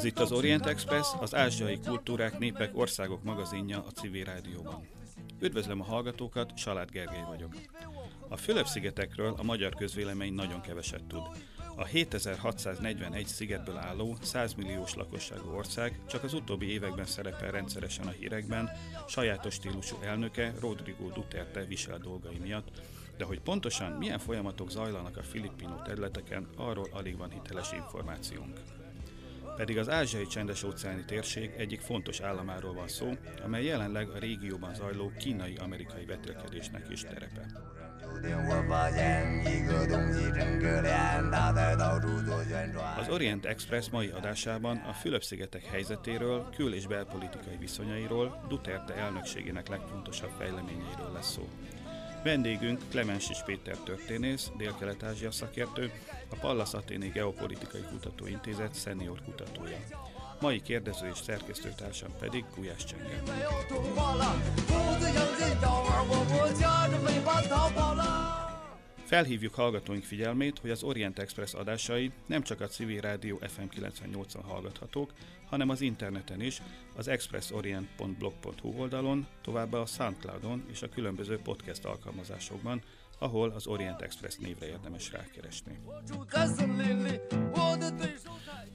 Ez itt az Orient Express, az ázsiai kultúrák, népek, országok magazinja a civil rádióban. Üdvözlöm a hallgatókat, Salát Gergely vagyok. A Fülöp-szigetekről a magyar közvélemény nagyon keveset tud. A 7641 szigetből álló 100 milliós lakosságú ország csak az utóbbi években szerepel rendszeresen a hírekben, sajátos stílusú elnöke Rodrigo Duterte visel dolgai miatt, de hogy pontosan milyen folyamatok zajlanak a filippino területeken, arról alig van hiteles információnk. Pedig az ázsiai csendes óceáni térség egyik fontos államáról van szó, amely jelenleg a régióban zajló kínai-amerikai vetélkedésnek is terepe. Az Orient Express mai adásában a Fülöp-szigetek helyzetéről, kül- és belpolitikai viszonyairól, Duterte elnökségének legfontosabb fejleményeiről lesz szó. Vendégünk Klemensis Péter történész, Dél-Kelet-Ázsia szakértő, a Pallas Athéni Geopolitikai Kutatóintézet szenior kutatója. Mai kérdező és szerkesztőtársam pedig Gulyás Csengel. Felhívjuk hallgatóink figyelmét, hogy az Orient Express adásai nem csak a Civil Rádió FM 98-on hallgathatók, hanem az interneten is, az expressorient.blog.hu oldalon, továbbá a Soundcloudon és a különböző podcast alkalmazásokban, ahol az Orient Express névre érdemes rákeresni.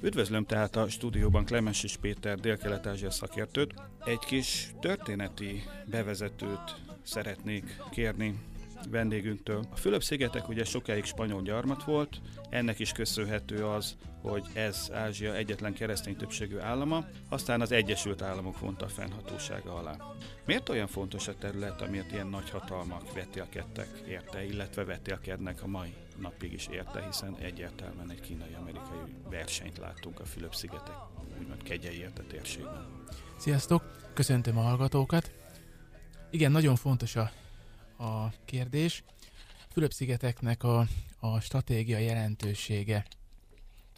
Üdvözlöm tehát a stúdióban Klemensis Péter dél-kelet-ázsia szakértőt. Egy kis történeti bevezetőt szeretnék kérni vendégünktől. A Fülöp-szigetek ugye sokáig spanyol gyarmat volt, ennek is köszönhető az, hogy ez Ázsia egyetlen keresztény többségű állama, aztán az Egyesült Államok vonta a fennhatósága alá. Miért olyan fontos a terület, amiért ilyen nagy hatalmak vetélkedtek érte, illetve vetélkednek a mai napig is érte, hiszen egyértelműen egy kínai-amerikai versenyt láttunk a Fülöp-szigetek úgymond kegyeiért a térségben. Sziasztok! Köszöntöm a hallgatókat! Igen, nagyon fontos a a kérdés. Fülöp-szigeteknek a, a stratégia jelentősége.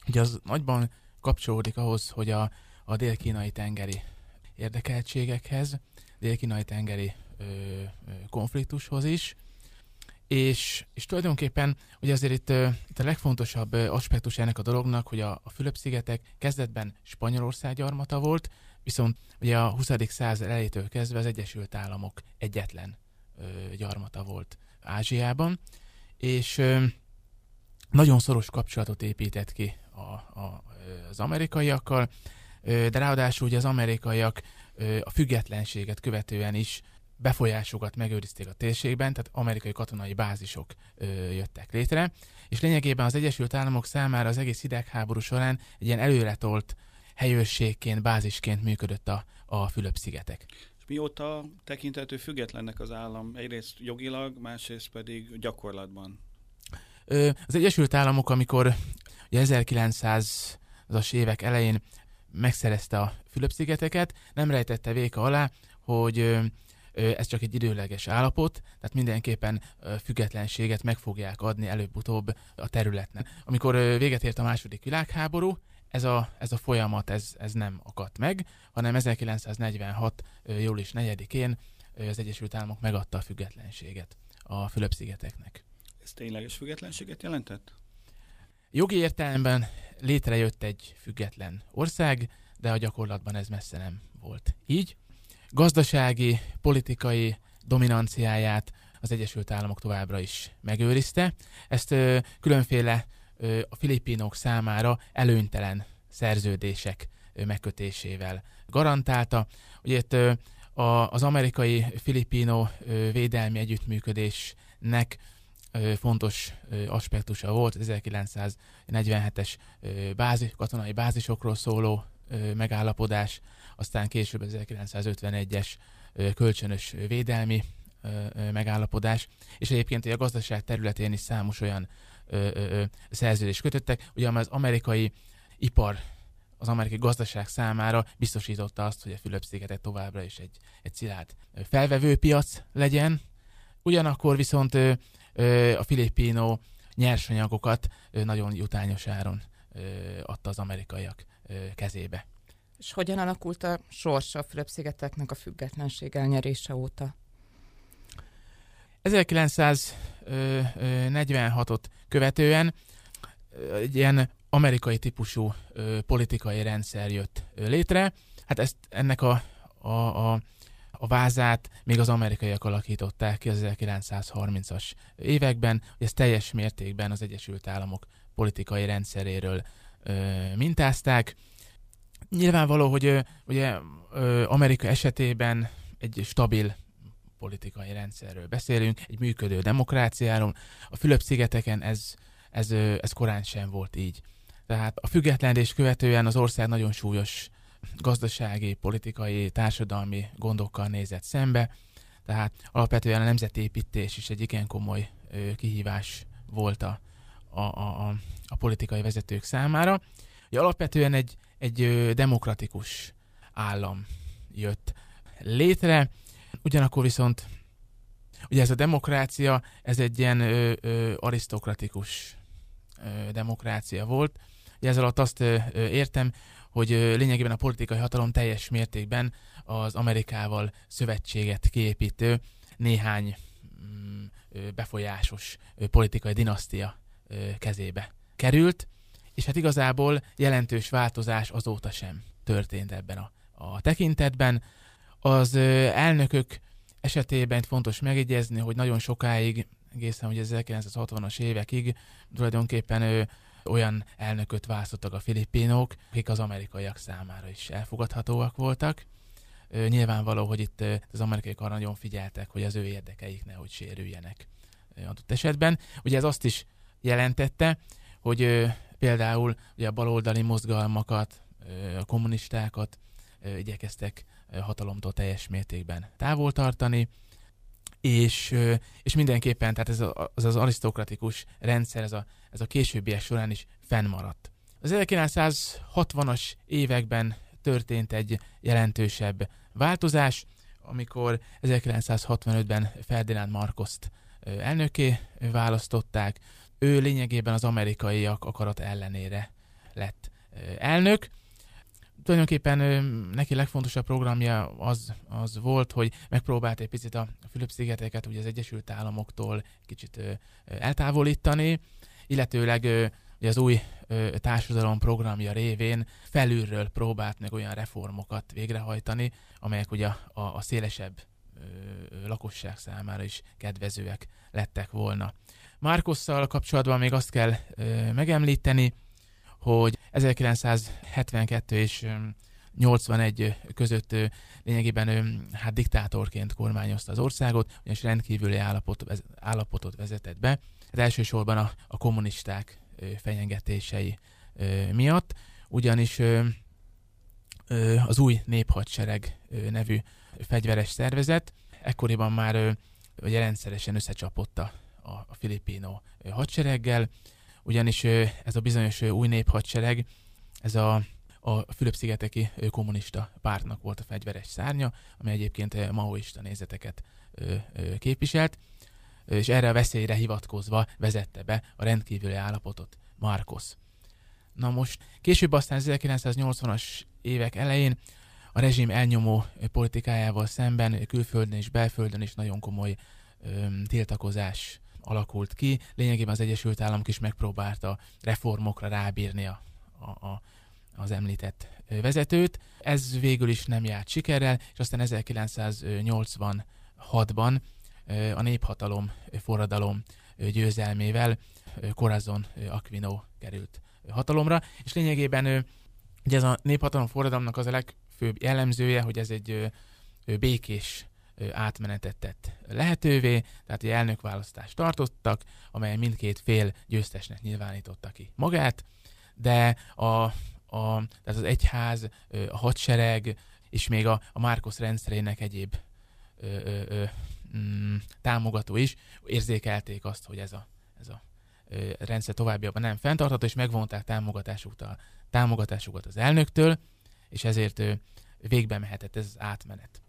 Ugye az nagyban kapcsolódik ahhoz, hogy a, a dél-kínai tengeri érdekeltségekhez, dél-kínai tengeri ö, konfliktushoz is, és, és tulajdonképpen ugye azért itt, itt a legfontosabb aspektus ennek a dolognak, hogy a, a Fülöp-szigetek kezdetben Spanyolország gyarmata volt, viszont ugye a 20. század elejétől kezdve az Egyesült Államok egyetlen gyarmata volt Ázsiában, és nagyon szoros kapcsolatot épített ki a, a, az amerikaiakkal, de ráadásul ugye az amerikaiak a függetlenséget követően is befolyásokat megőrizték a térségben, tehát amerikai katonai bázisok jöttek létre, és lényegében az Egyesült Államok számára az egész hidegháború során egy ilyen előretolt helyőrségként, bázisként működött a, a Fülöp-szigetek mióta tekintető függetlennek az állam, egyrészt jogilag, másrészt pedig gyakorlatban? Az Egyesült Államok, amikor 1900-as évek elején megszerezte a Fülöp-szigeteket, nem rejtette véka alá, hogy ez csak egy időleges állapot, tehát mindenképpen függetlenséget meg fogják adni előbb-utóbb a területnek. Amikor véget ért a második világháború, ez a, ez a folyamat ez, ez nem akadt meg, hanem 1946. július 4-én az Egyesült Államok megadta a függetlenséget a Fülöp-szigeteknek. Ez tényleges függetlenséget jelentett? Jogi értelemben létrejött egy független ország, de a gyakorlatban ez messze nem volt így. Gazdasági, politikai dominanciáját az Egyesült Államok továbbra is megőrizte. Ezt ö, különféle a filipinok számára előnytelen szerződések megkötésével garantálta. Ugye itt az amerikai filipino védelmi együttműködésnek fontos aspektusa volt 1947-es bázis, katonai bázisokról szóló megállapodás, aztán később 1951-es kölcsönös védelmi megállapodás, és egyébként a gazdaság területén is számos olyan ö, ö, szerződést kötöttek, ugye az amerikai ipar az amerikai gazdaság számára biztosította azt, hogy a Fülöp-szigetek továbbra is egy, egy szilárd felvevő piac legyen, ugyanakkor viszont ö, ö, a filipino nyersanyagokat ö, nagyon jutányos áron ö, adta az amerikaiak ö, kezébe. És hogyan alakult a sorsa a Fülöp-szigeteknek a függetlenség elnyerése óta? 1946-ot követően egy ilyen amerikai típusú politikai rendszer jött létre. Hát ezt ennek a, a, a, a vázát még az amerikaiak alakították ki az 1930-as években, hogy ez teljes mértékben az Egyesült Államok politikai rendszeréről ö, mintázták. Nyilvánvaló, hogy ö, ugye ö, Amerika esetében egy stabil politikai rendszerről beszélünk, egy működő demokráciáról. A Fülöp-szigeteken ez, ez, ez korán sem volt így. Tehát a függetlenedés követően az ország nagyon súlyos gazdasági, politikai, társadalmi gondokkal nézett szembe, tehát alapvetően a nemzetépítés is egy igen komoly ö, kihívás volt a, a, a, a politikai vezetők számára. Ugye alapvetően egy, egy demokratikus állam jött létre, ugyanakkor viszont ugye ez a demokrácia, ez egy ilyen ö, ö, arisztokratikus ö, demokrácia volt. Ugye ezzel alatt azt ö, értem, hogy ö, lényegében a politikai hatalom teljes mértékben az Amerikával szövetséget kiépítő néhány mm, ö, befolyásos ö, politikai dinasztia ö, kezébe került, és hát igazából jelentős változás azóta sem történt ebben a, a tekintetben. Az elnökök esetében fontos megjegyezni, hogy nagyon sokáig, egészen hogy 1960-as évekig tulajdonképpen ő, olyan elnököt választottak a filipinok, akik az amerikaiak számára is elfogadhatóak voltak. Ö, nyilvánvaló, hogy itt az amerikaiak arra nagyon figyeltek, hogy az ő érdekeik nehogy sérüljenek adott esetben. Ugye ez azt is jelentette, hogy ö, például ugye a baloldali mozgalmakat, ö, a kommunistákat igyekeztek hatalomtól teljes mértékben távol tartani, és, és mindenképpen tehát ez az az arisztokratikus rendszer, ez a, ez a későbbiek során is fennmaradt. Az 1960-as években történt egy jelentősebb változás, amikor 1965-ben Ferdinand Marcoszt elnöké választották. Ő lényegében az amerikaiak akarat ellenére lett elnök, tulajdonképpen neki legfontosabb programja az, az volt, hogy megpróbált egy picit a Fülöp-szigeteket ugye az Egyesült Államoktól kicsit eltávolítani, illetőleg ugye az új társadalom programja révén felülről próbált meg olyan reformokat végrehajtani, amelyek ugye a, a szélesebb lakosság számára is kedvezőek lettek volna. Márkosszal kapcsolatban még azt kell megemlíteni, hogy 1972 és 81 között lényegében hát diktátorként kormányozta az országot, és rendkívüli állapot, állapotot vezetett be. Hát elsősorban a, a kommunisták fenyegetései miatt, ugyanis az új néphadsereg nevű fegyveres szervezet ekkoriban már ugye rendszeresen összecsapott a, a filipino hadsereggel, ugyanis ez a bizonyos új néphadsereg, ez a, a Fülöp-szigeteki kommunista pártnak volt a fegyveres szárnya, ami egyébként maoista nézeteket képviselt, és erre a veszélyre hivatkozva vezette be a rendkívüli állapotot Marcos. Na most később aztán 1980-as évek elején a rezsim elnyomó politikájával szemben külföldön és belföldön is nagyon komoly ö, tiltakozás alakult ki. Lényegében az Egyesült Államok is megpróbálta reformokra rábírni a, a, a, az említett vezetőt. Ez végül is nem járt sikerrel, és aztán 1986-ban a néphatalom forradalom győzelmével Corazon Aquino került hatalomra, és lényegében ugye ez a néphatalom forradalomnak az a legfőbb jellemzője, hogy ez egy békés átmenetet tett lehetővé, tehát egy elnökválasztást tartottak, amelyen mindkét fél győztesnek nyilvánította ki magát, de a, a, tehát az egyház, a hadsereg és még a, a Márkusz rendszerének egyéb ö, ö, ö, mm, támogató is érzékelték azt, hogy ez a, ez a ö, rendszer továbbiakban nem fenntartható, és megvonták támogatásukat, támogatásukat az elnöktől, és ezért ö, végbe mehetett ez az átmenet.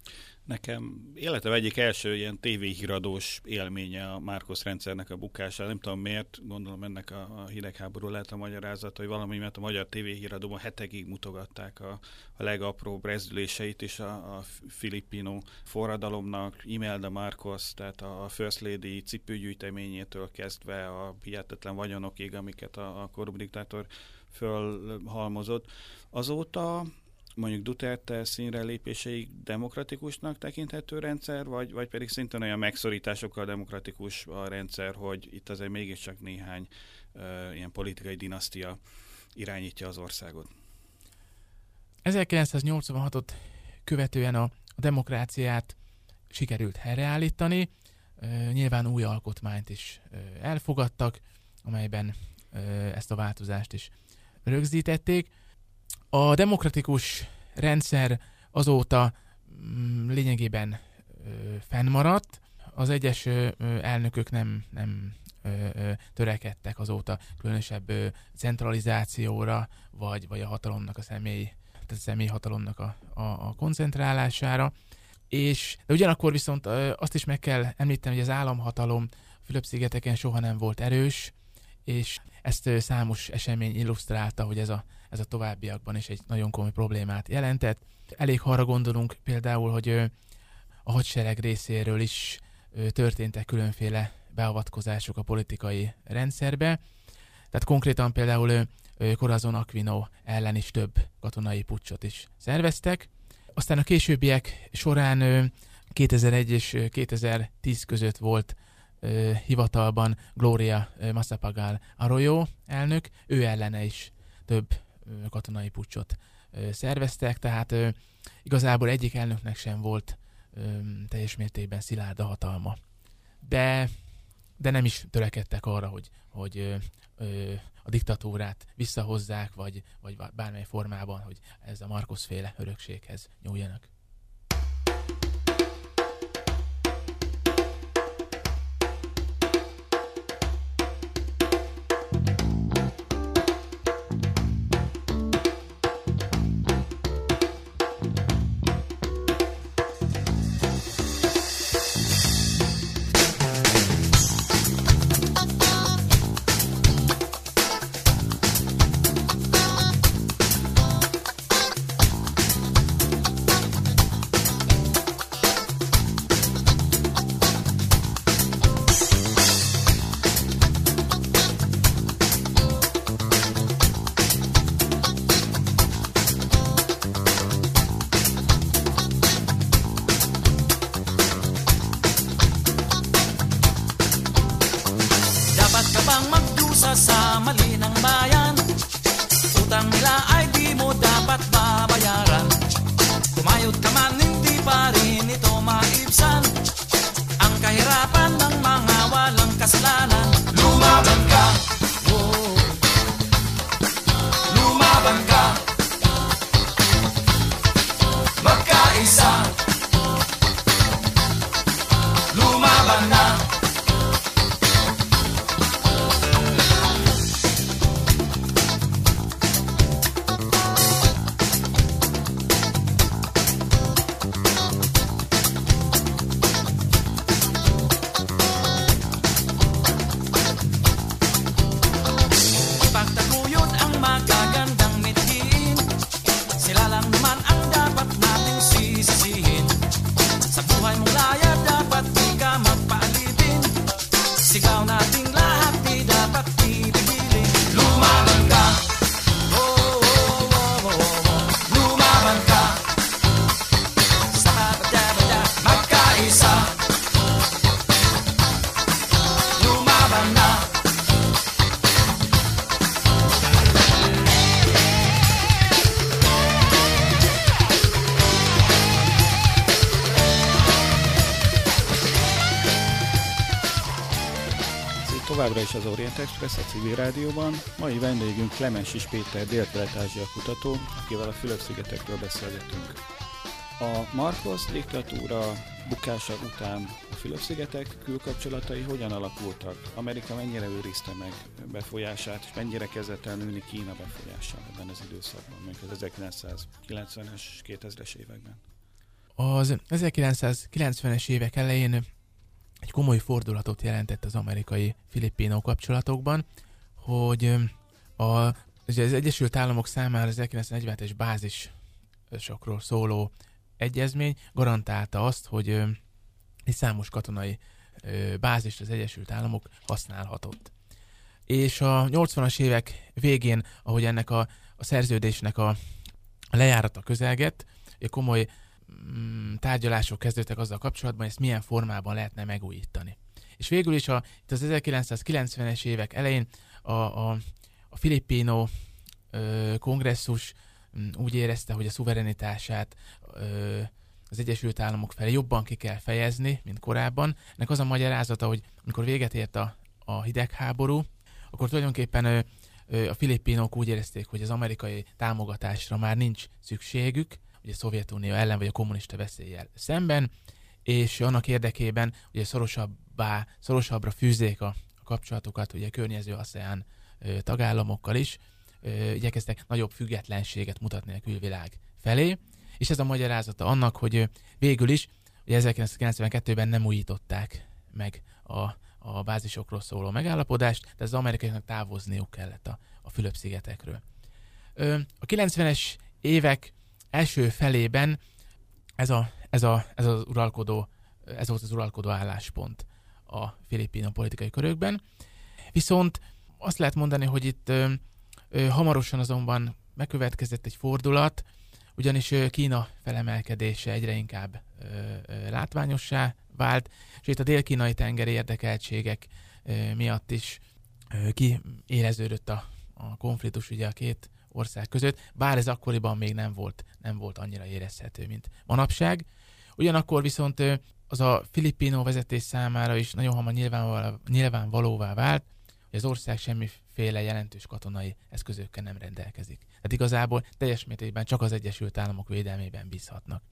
Nekem életem egyik első ilyen tévéhíradós élménye a Márkusz rendszernek a bukása. Nem tudom miért, gondolom ennek a, a hidegháború lehet a magyarázat, hogy valami, mert a magyar tévéhíradóban hetekig mutogatták a, a legapróbb rezdüléseit is a, a filippino forradalomnak, Imelda Marcos, tehát a First Lady cipőgyűjteményétől kezdve a hihetetlen vagyonokig, amiket a, a korrupt diktátor fölhalmozott. Azóta mondjuk Duterte színre lépéseig demokratikusnak tekinthető rendszer, vagy, vagy pedig szintén olyan megszorításokkal demokratikus a rendszer, hogy itt azért mégiscsak néhány uh, ilyen politikai dinasztia irányítja az országot. 1986-ot követően a, demokráciát sikerült helyreállítani, uh, nyilván új alkotmányt is uh, elfogadtak, amelyben ezt a változást is rögzítették. A demokratikus rendszer azóta mm, lényegében fennmaradt, az egyes elnökök nem, nem törekedtek azóta különösebb centralizációra, vagy, vagy a hatalomnak a személy, tehát a személy hatalomnak a, a, a koncentrálására. És, de ugyanakkor viszont azt is meg kell említeni, hogy az államhatalom Fülöp-szigeteken soha nem volt erős, és ezt számos esemény illusztrálta, hogy ez a, ez a továbbiakban is egy nagyon komoly problémát jelentett. Elég arra gondolunk például, hogy a hadsereg részéről is történtek különféle beavatkozások a politikai rendszerbe. Tehát konkrétan például Corazon Aquino ellen is több katonai pucsot is szerveztek. Aztán a későbbiek során 2001 és 2010 között volt hivatalban Gloria Massapagál Arroyo elnök, ő ellene is több katonai pucsot szerveztek, tehát igazából egyik elnöknek sem volt teljes mértékben szilárd a hatalma. De, de nem is törekedtek arra, hogy, hogy a diktatúrát visszahozzák, vagy, vagy bármely formában, hogy ez a Markus féle örökséghez nyúljanak. Továbbra is az Orient Express a civil rádióban. Mai vendégünk Clemensis Péter, dél-kelet-ázsia kutató, akivel a Fülöp-szigetekről beszélgetünk. A Marcos diktatúra bukása után a Fülöp-szigetek külkapcsolatai hogyan alakultak? Amerika mennyire őrizte meg befolyását, és mennyire kezdett el nőni Kína befolyása ebben az időszakban, még az 1990-es, 2000-es években? Az 1990-es évek elején egy komoly fordulatot jelentett az amerikai-filippino kapcsolatokban, hogy a, ugye az Egyesült Államok számára az 1947-es bázisokról szóló egyezmény garantálta azt, hogy egy számos katonai bázist az Egyesült Államok használhatott. És a 80-as évek végén, ahogy ennek a, a szerződésnek a, lejárata közelgett, komoly tárgyalások kezdődtek azzal kapcsolatban, ezt milyen formában lehetne megújítani. És végül is a, itt az 1990-es évek elején a, a, a filippino ö, kongresszus mm, úgy érezte, hogy a szuverenitását ö, az Egyesült Államok felé jobban ki kell fejezni, mint korábban. Ennek az a magyarázata, hogy amikor véget ért a, a hidegháború, akkor tulajdonképpen ö, ö, a filippinok úgy érezték, hogy az amerikai támogatásra már nincs szükségük, ugye a Szovjetunió ellen vagy a kommunista veszéllyel szemben, és annak érdekében ugye szorosabbá, szorosabbra fűzzék a, a kapcsolatokat ugye a környező ASEAN tagállamokkal is, igyekeztek nagyobb függetlenséget mutatni a külvilág felé, és ez a magyarázata annak, hogy végül is ugye 1992-ben nem újították meg a, a bázisokról szóló megállapodást, de az amerikaiaknak távozniuk kellett a, a Fülöp-szigetekről. A 90-es évek első felében ez, a, ez, a, ez az uralkodó, ez volt az uralkodó álláspont a filippino politikai körökben. Viszont azt lehet mondani, hogy itt ö, ö, hamarosan azonban megkövetkezett egy fordulat, ugyanis Kína felemelkedése egyre inkább ö, ö, látványossá vált, és itt a dél-kínai tenger érdekeltségek ö, miatt is ö, kiéleződött a, a konfliktus ugye a két ország között, bár ez akkoriban még nem volt, nem volt annyira érezhető, mint manapság. Ugyanakkor viszont az a filippino vezetés számára is nagyon hamar nyilvánvalóvá, nyilvánvalóvá vált, hogy az ország semmiféle jelentős katonai eszközökkel nem rendelkezik. Tehát igazából teljes mértékben csak az Egyesült Államok védelmében bízhatnak.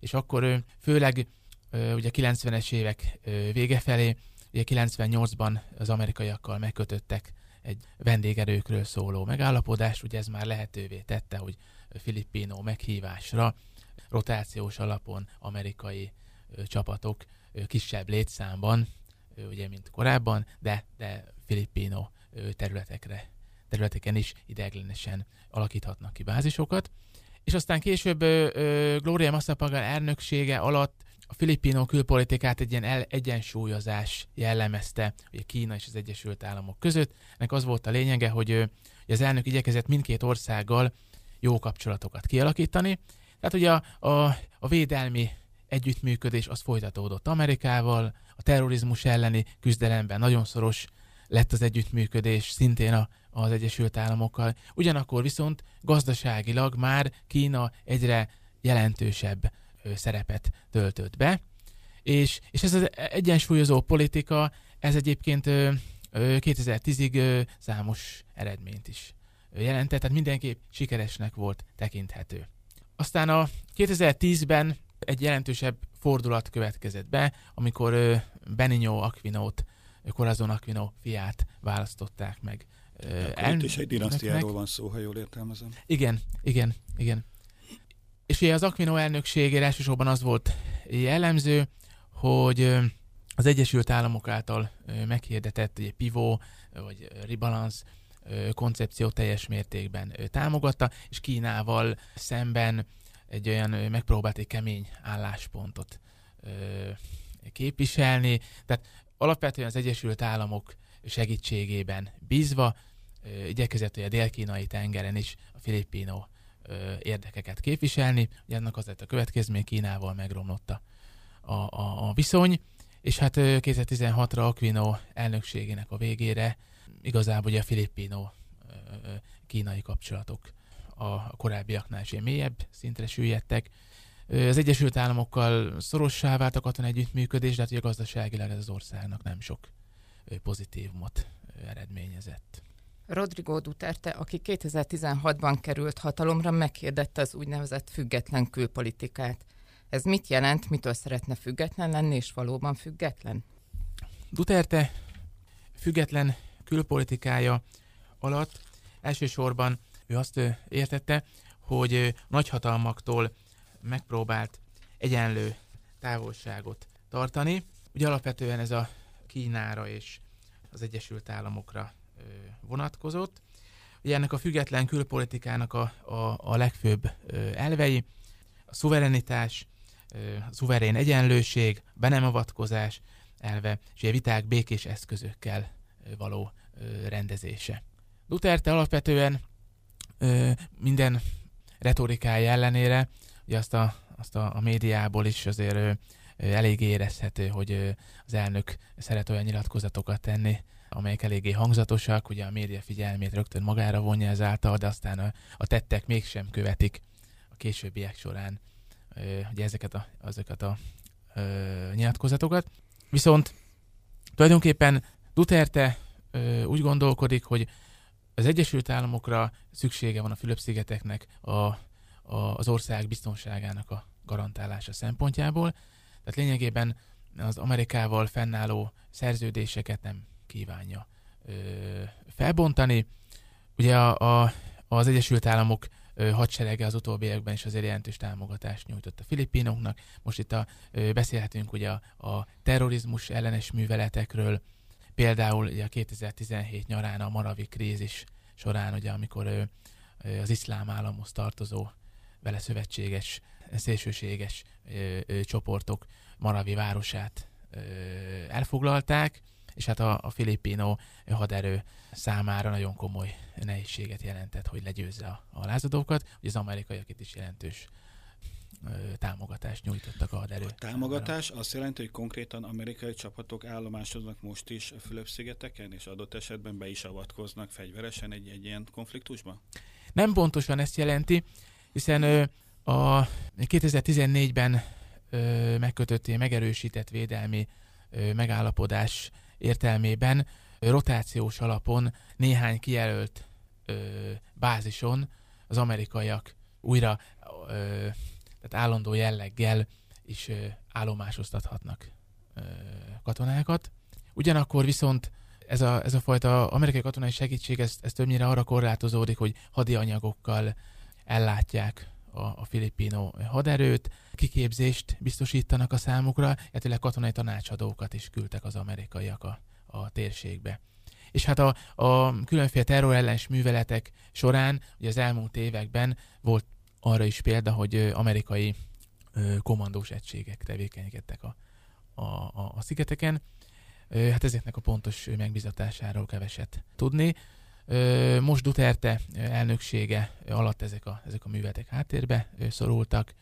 És akkor főleg ugye 90-es évek vége felé, ugye 98-ban az amerikaiakkal megkötöttek egy vendégerőkről szóló megállapodás, ugye ez már lehetővé tette, hogy filippino meghívásra rotációs alapon amerikai csapatok kisebb létszámban, ugye mint korábban, de, de filippino területekre, területeken is ideiglenesen alakíthatnak ki bázisokat. És aztán később Gloria Masszapagal elnöksége alatt a filippino külpolitikát egy ilyen el, egyensúlyozás jellemezte ugye Kína és az Egyesült Államok között. Ennek az volt a lényege, hogy, hogy az elnök igyekezett mindkét országgal jó kapcsolatokat kialakítani. Tehát ugye a, a, a védelmi együttműködés az folytatódott Amerikával, a terrorizmus elleni küzdelemben nagyon szoros lett az együttműködés szintén a, az Egyesült Államokkal. Ugyanakkor viszont gazdaságilag már Kína egyre jelentősebb szerepet töltött be. És, és ez az egyensúlyozó politika, ez egyébként 2010-ig számos eredményt is jelentett, tehát mindenképp sikeresnek volt tekinthető. Aztán a 2010-ben egy jelentősebb fordulat következett be, amikor Benigno Aquinót, Corazon Aquino fiát választották meg. El, itt is egy dinasztiáról van szó, ha jól értelmezem. Igen, igen, igen. És ugye az Aquino elnökségére elsősorban az volt jellemző, hogy az Egyesült Államok által meghirdetett egy pivó vagy rebalance koncepció teljes mértékben támogatta, és Kínával szemben egy olyan megpróbált egy kemény álláspontot képviselni. Tehát alapvetően az Egyesült Államok segítségében bízva igyekezett, hogy a dél-kínai tengeren is a filippino érdekeket képviselni. Ugye ennek az lett a következmény, Kínával megromlott a, a, a viszony, és hát 2016-ra Aquino elnökségének a végére igazából ugye a filippino kínai kapcsolatok a korábbiaknál is mélyebb szintre süllyedtek. Az Egyesült Államokkal szorossá vált a katona együttműködés, de hát ugye gazdaságilag ez az országnak nem sok pozitívumot eredményezett. Rodrigo Duterte, aki 2016-ban került hatalomra, meghirdette az úgynevezett független külpolitikát. Ez mit jelent, mitől szeretne független lenni, és valóban független? Duterte független külpolitikája alatt elsősorban ő azt értette, hogy nagyhatalmaktól megpróbált egyenlő távolságot tartani. Ugye alapvetően ez a Kínára és az Egyesült Államokra vonatkozott. Ugye ennek a független külpolitikának a, a, a legfőbb elvei, a szuverenitás, a szuverén egyenlőség, be nem avatkozás elve, és a viták békés eszközökkel való rendezése. Duterte alapvetően minden retorikája ellenére, ugye azt a, azt a, a médiából is azért elég érezhető, hogy az elnök szeret olyan nyilatkozatokat tenni, amelyek eléggé hangzatosak, ugye a média figyelmét rögtön magára vonja ezáltal, de aztán a, a tettek mégsem követik a későbbiek során ugye ezeket a, azokat a ö, nyilatkozatokat. Viszont tulajdonképpen Duterte ö, úgy gondolkodik, hogy az Egyesült Államokra szüksége van a Fülöp-szigeteknek a, a, az ország biztonságának a garantálása szempontjából. Tehát lényegében az Amerikával fennálló szerződéseket nem kívánja ö, felbontani. Ugye a, a, az Egyesült Államok hadserege az utóbbi években is azért jelentős támogatást nyújtott a filipinoknak. Most itt a, beszélhetünk ugye a, a terrorizmus ellenes műveletekről, például ugye a 2017 nyarán a Maravi krízis során, ugye, amikor ö, az iszlám államhoz tartozó vele szövetséges, szélsőséges ö, ö, csoportok Maravi városát ö, elfoglalták, és hát a, a filipino haderő számára nagyon komoly nehézséget jelentett, hogy legyőzze a, a lázadókat, hogy az amerikaiak itt is jelentős támogatást nyújtottak a haderő. A támogatás számára. azt jelenti, hogy konkrétan amerikai csapatok állomásoznak most is a Fülöp-szigeteken, és adott esetben be is avatkoznak fegyveresen egy, egy ilyen konfliktusba? Nem pontosan ezt jelenti, hiszen a 2014-ben ö, megkötött, megerősített védelmi megállapodás értelmében rotációs alapon néhány kijelölt bázison az amerikaiak újra tehát állandó jelleggel is állomásoztathatnak katonákat. Ugyanakkor viszont ez a, ez a fajta amerikai katonai segítség, ez, ez többnyire arra korlátozódik, hogy hadianyagokkal ellátják a, a filipino haderőt, kiképzést biztosítanak a számukra, illetve katonai tanácsadókat is küldtek az amerikaiak a, a térségbe. És hát a, a különféle terrorellens műveletek során, ugye az elmúlt években volt arra is példa, hogy amerikai kommandós egységek tevékenykedtek a, a, a, a szigeteken. Hát ezeknek a pontos megbizatásáról keveset tudni. Most Duterte elnöksége alatt ezek a, ezek a műveletek háttérbe szorultak,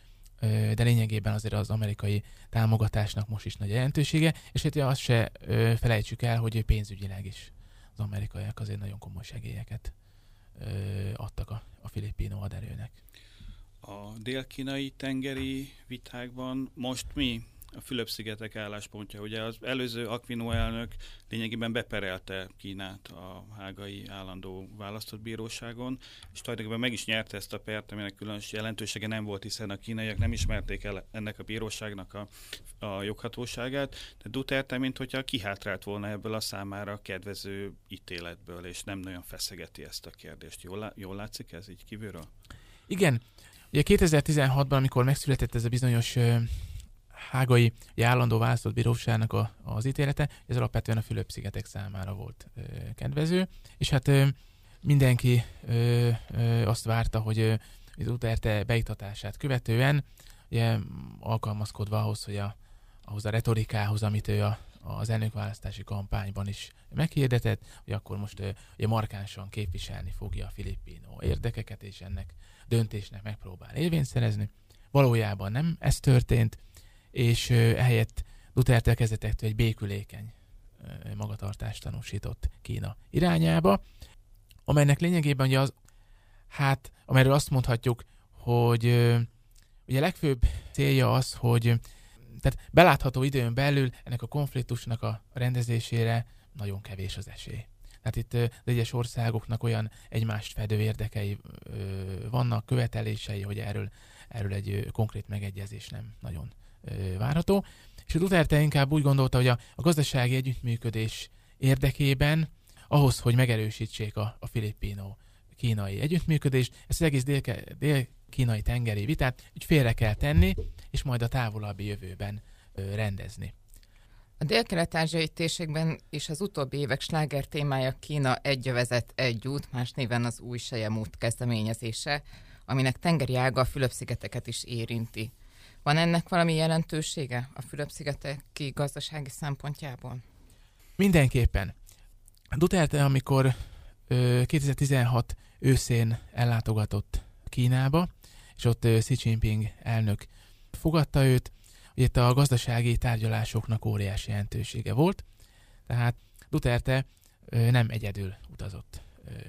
de lényegében azért az amerikai támogatásnak most is nagy jelentősége, és hát azt se felejtsük el, hogy pénzügyileg is az amerikaiak azért nagyon komoly segélyeket adtak a, a filippino haderőnek. A dél-kínai tengeri vitákban most mi a Fülöp-szigetek álláspontja. Ugye az előző Aquino elnök lényegében beperelte Kínát a hágai állandó választott bíróságon, és tulajdonképpen meg is nyerte ezt a pert, aminek különös jelentősége nem volt, hiszen a kínaiak nem ismerték el ennek a bíróságnak a, a joghatóságát, de Duterte, mint hogyha kihátrált volna ebből a számára kedvező ítéletből, és nem nagyon feszegeti ezt a kérdést. Jól, jól látszik ez így kívülről? Igen. Ugye 2016-ban, amikor megszületett ez a bizonyos hágai állandó választott bíróságnak a, az ítélete, ez alapvetően a Fülöp-szigetek számára volt ö, kedvező, és hát ö, mindenki ö, ö, azt várta, hogy ö, Duterte beiktatását követően, ugye, alkalmazkodva ahhoz, hogy a, ahhoz a retorikához, amit ő a, az elnökválasztási kampányban is meghirdetett, hogy akkor most ugye markánsan képviselni fogja a filippino érdekeket, és ennek döntésnek megpróbál érvényt szerezni. Valójában nem ez történt, és ehelyett Duterte kezdetektől egy békülékeny magatartást tanúsított Kína irányába, amelynek lényegében ugye az, hát, amelyről azt mondhatjuk, hogy ugye a legfőbb célja az, hogy tehát belátható időn belül ennek a konfliktusnak a rendezésére nagyon kevés az esély. Tehát itt az egyes országoknak olyan egymást fedő érdekei vannak, követelései, hogy erről, erről egy konkrét megegyezés nem nagyon várható. És Duterte inkább úgy gondolta, hogy a, a gazdasági együttműködés érdekében, ahhoz, hogy megerősítsék a, a filippino kínai együttműködést, ezt az egész dél, kínai tengeri vitát, hogy félre kell tenni, és majd a távolabbi jövőben ö, rendezni. A dél-kelet-ázsiai térségben és az utóbbi évek sláger témája Kína egy vezet, egy út, más néven az új út kezdeményezése, aminek tengeri ága a Fülöp-szigeteket is érinti. Van ennek valami jelentősége a Fülöp-szigeteki gazdasági szempontjából? Mindenképpen. Duterte, amikor ö, 2016 őszén ellátogatott Kínába, és ott Xi Jinping elnök fogadta őt, hogy itt a gazdasági tárgyalásoknak óriási jelentősége volt, tehát Duterte ö, nem egyedül utazott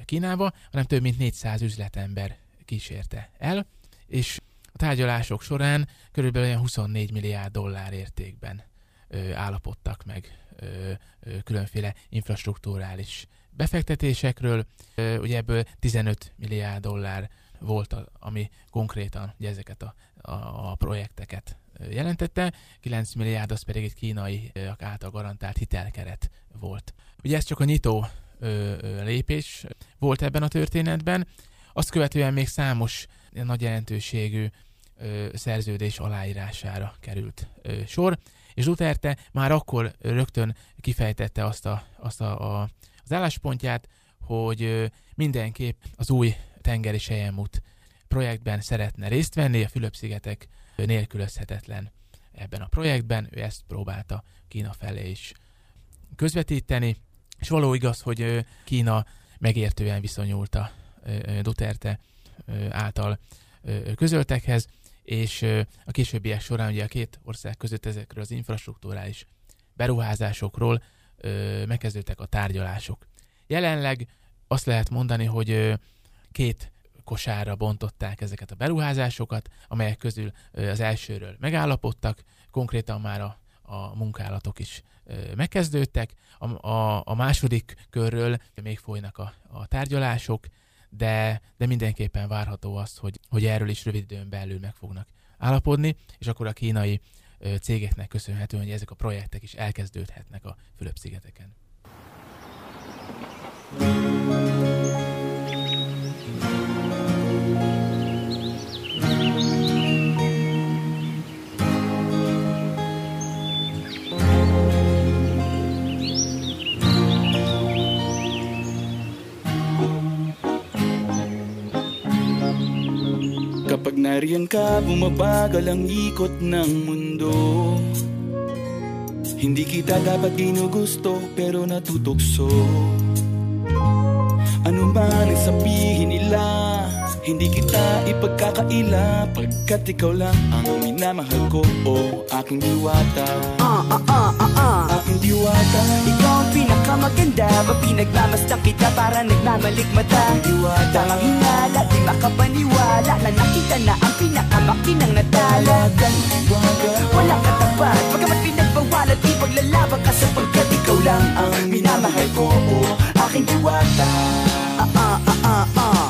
Kínába, hanem több mint 400 üzletember kísérte el, és tárgyalások során körülbelül 24 milliárd dollár értékben ö, állapodtak meg ö, ö, különféle infrastruktúrális befektetésekről. Ö, ugye ebből 15 milliárd dollár volt, a, ami konkrétan ugye ezeket a, a, a projekteket jelentette, 9 milliárd az pedig egy kínai által garantált hitelkeret volt. Ugye ez csak a nyitó ö, ö, lépés volt ebben a történetben, azt követően még számos nagy jelentőségű szerződés aláírására került sor, és Duterte már akkor rögtön kifejtette azt, a, azt a, a, az álláspontját, hogy mindenképp az új tengeri sejemút projektben szeretne részt venni, a Fülöp-szigetek nélkülözhetetlen ebben a projektben, ő ezt próbálta Kína felé is közvetíteni, és való igaz, hogy Kína megértően viszonyult a Duterte által közöltekhez, és a későbbiek során ugye a két ország között ezekről az infrastruktúrális beruházásokról megkezdődtek a tárgyalások. Jelenleg azt lehet mondani, hogy két kosárra bontották ezeket a beruházásokat, amelyek közül az elsőről megállapodtak, konkrétan már a, a munkálatok is megkezdődtek. A, a, a második körről még folynak a, a tárgyalások, de, de mindenképpen várható az, hogy, hogy erről is rövid időn belül meg fognak állapodni, és akkor a kínai cégeknek köszönhetően, hogy ezek a projektek is elkezdődhetnek a Fülöp-szigeteken. Kapag nariyan ka, bumabagal ang ikot ng mundo. Hindi kita dapat ginugusto pero natutukso. Ano man ang sabihin nila Hindi kita ipagkakaila. Pagkat ikaw lang ang minamahal ko O aking diwata Ah, ah, ah, ah, ah. Diwata Ikaw ang pinakamaganda Pag pinagmamasdan kita para nagmamalikmata Diwata Tamang hinala, di makapaniwala Na nakita na ang pinakamakinang Talagang diwata Walang katapat Pagkamat pinagbawalan Di paglalaban ka sapagkat ikaw lang ang minamahal ko. Oo, aking diwata Ah, ah, ah, ah, ah.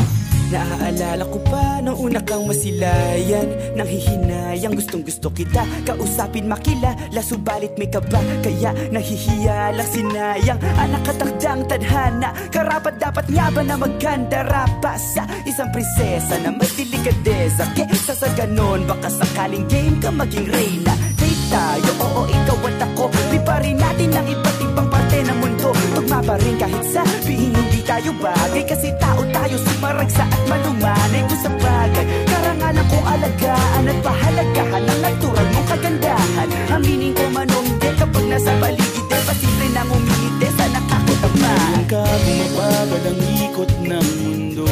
Naaalala ko pa nung una kang masilayan. Nang hihinayang gustong gusto kita. Kausapin makilala subalit may kaba. Kaya nahihiya lang sinayang. Anak katakdang tadhana. Karapat dapat nga ba na magkandara pa Sa isang prinsesa na may delikadesa. Kesa sa ganon baka sakaling game ka maging reyna. Date tayo, oo ikaw at ako. Liparin natin ang iba't Tugma pa rin kahit sabihin hindi tayo bagay. Kasi tao tayo sumaragsa at malumanay Kung sa bagay. Karangalan kong alagaan at pahalagahan Ang natural mong kagandahan. Aminin ko man o hindi kapag nasa paligid Eh pasimple nang umingiti sa nakakutama Nariyan ka, bumabagal ang ikot ng mundo.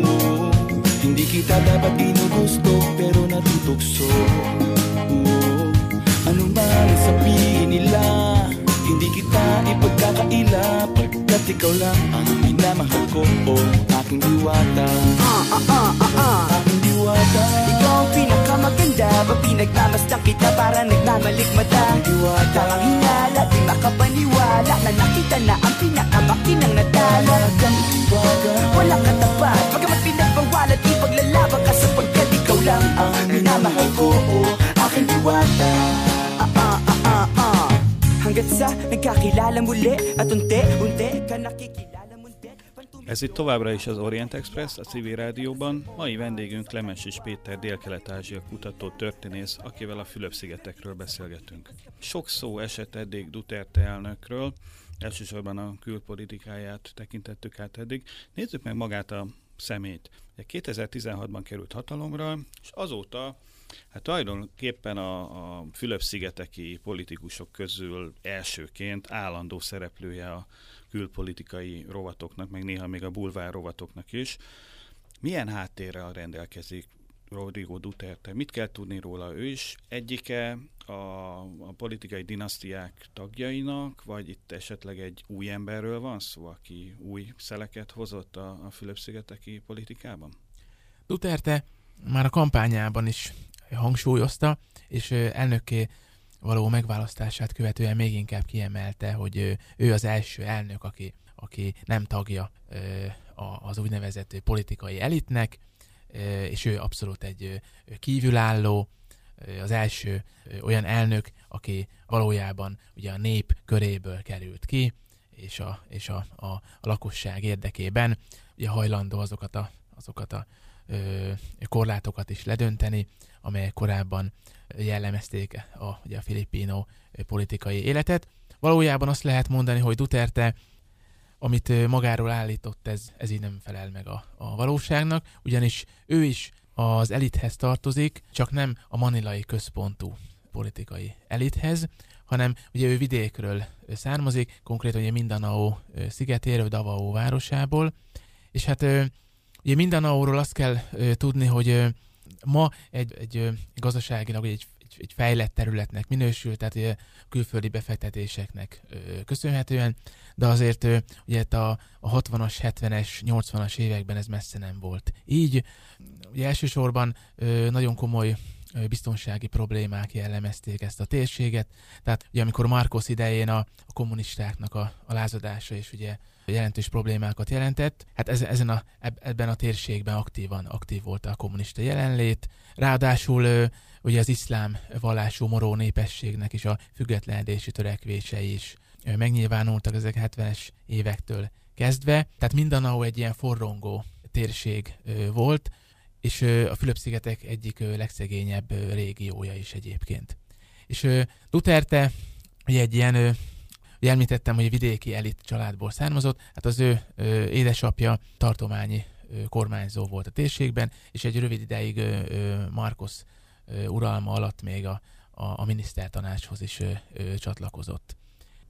Oo, Hindi kita dapat ginugusto pero natutukso Oo, Ano man sabihin nila Hindi kita ipagkakaila Pagkat ikaw lang ang minamahal ko. O aking diwata. Ah, ah, ah, ah, ah. Aking diwata. Ikaw ang pinakamaganda Pag pinagmamasdan kita para nagmamalikmata Diwata. Tamang hinala, di makapaniwala Na nakita na ang pinakamakinang nadala Talagang diwata Walang katapat Pagkamat pinagbawalan Ipaglalaban ka sapagkat ikaw lang ang minamahal ko. Aking diwata Hanggat sa nagkakilala muli At unti-unti ka nakikilala Pantum- Ez itt továbbra is az Orient Express, a civil rádióban. Mai vendégünk Klemensis Péter Dél-Kelet-Ázsia kutató történész, akivel a Fülöp-szigetekről beszélgetünk. Sok szó esett eddig Duterte elnökről, elsősorban a külpolitikáját tekintettük át eddig. Nézzük meg magát a szemét. 2016-ban került hatalomra, és azóta Hát tulajdonképpen a, a Fülöp-szigeteki politikusok közül elsőként állandó szereplője a külpolitikai rovatoknak, meg néha még a bulvár rovatoknak is. Milyen háttérrel rendelkezik Rodrigo Duterte? Mit kell tudni róla? Ő is egyike a, a politikai dinasztiák tagjainak, vagy itt esetleg egy új emberről van szó, aki új szeleket hozott a, a Fülöp-szigeteki politikában? Duterte már a kampányában is hangsúlyozta, és elnökké való megválasztását követően még inkább kiemelte, hogy ő az első elnök, aki, aki nem tagja az úgynevezett politikai elitnek, és ő abszolút egy kívülálló, az első olyan elnök, aki valójában ugye a nép köréből került ki, és a, és a, a, a lakosság érdekében ugye hajlandó azokat a, azokat a ö, korlátokat is ledönteni, amelyek korábban jellemezték a, ugye a filipino politikai életet. Valójában azt lehet mondani, hogy Duterte, amit magáról állított, ez, ez így nem felel meg a, a valóságnak, ugyanis ő is az elithez tartozik, csak nem a manilai központú politikai elithez, hanem ugye ő vidékről származik, konkrétan ugye Mindanao szigetéről, Davao városából, és hát ugye Mindanaóról azt kell tudni, hogy ma egy, egy gazdaságilag egy, egy, egy fejlett területnek minősül, tehát külföldi befektetéseknek köszönhetően, de azért ugye a, a 60-as, 70-es, 80-as években ez messze nem volt. Így ugye elsősorban nagyon komoly biztonsági problémák jellemezték ezt a térséget. Tehát ugye amikor Marcos idején a, a kommunistáknak a, a lázadása és ugye jelentős problémákat jelentett. Hát ez, ezen a, ebben a térségben aktívan, aktív volt a kommunista jelenlét. Ráadásul ugye az iszlám vallású moró népességnek is a függetlenedési törekvései is megnyilvánultak ezek 70-es évektől kezdve. Tehát Mindanao egy ilyen forrongó térség volt, és a Fülöp-szigetek egyik legszegényebb régiója is egyébként. És Duterte ugye egy ilyen Ugye említettem, hogy vidéki elit családból származott, hát az ő ö, édesapja tartományi ö, kormányzó volt a térségben, és egy rövid ideig ö, Marcos ö, uralma alatt még a, a, a minisztertanácshoz is ö, ö, csatlakozott.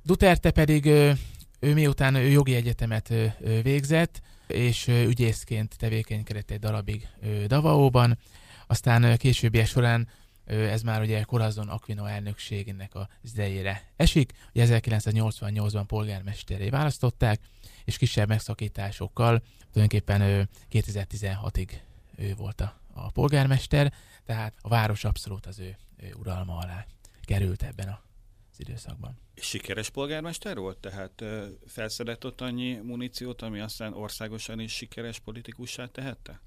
Duterte pedig ö, ő miután ő jogi egyetemet ö, ö, végzett, és ö, ügyészként tevékenykedett egy darabig ö, Davaóban, aztán későbbiek során ez már ugye Corazon Aquino elnökségének az idejére esik. Ugye 1988-ban polgármesteré választották, és kisebb megszakításokkal tulajdonképpen 2016-ig ő volt a, a polgármester, tehát a város abszolút az ő, ő uralma alá került ebben a az időszakban. Sikeres polgármester volt? Tehát felszedett ott annyi muníciót, ami aztán országosan is sikeres politikussá tehette?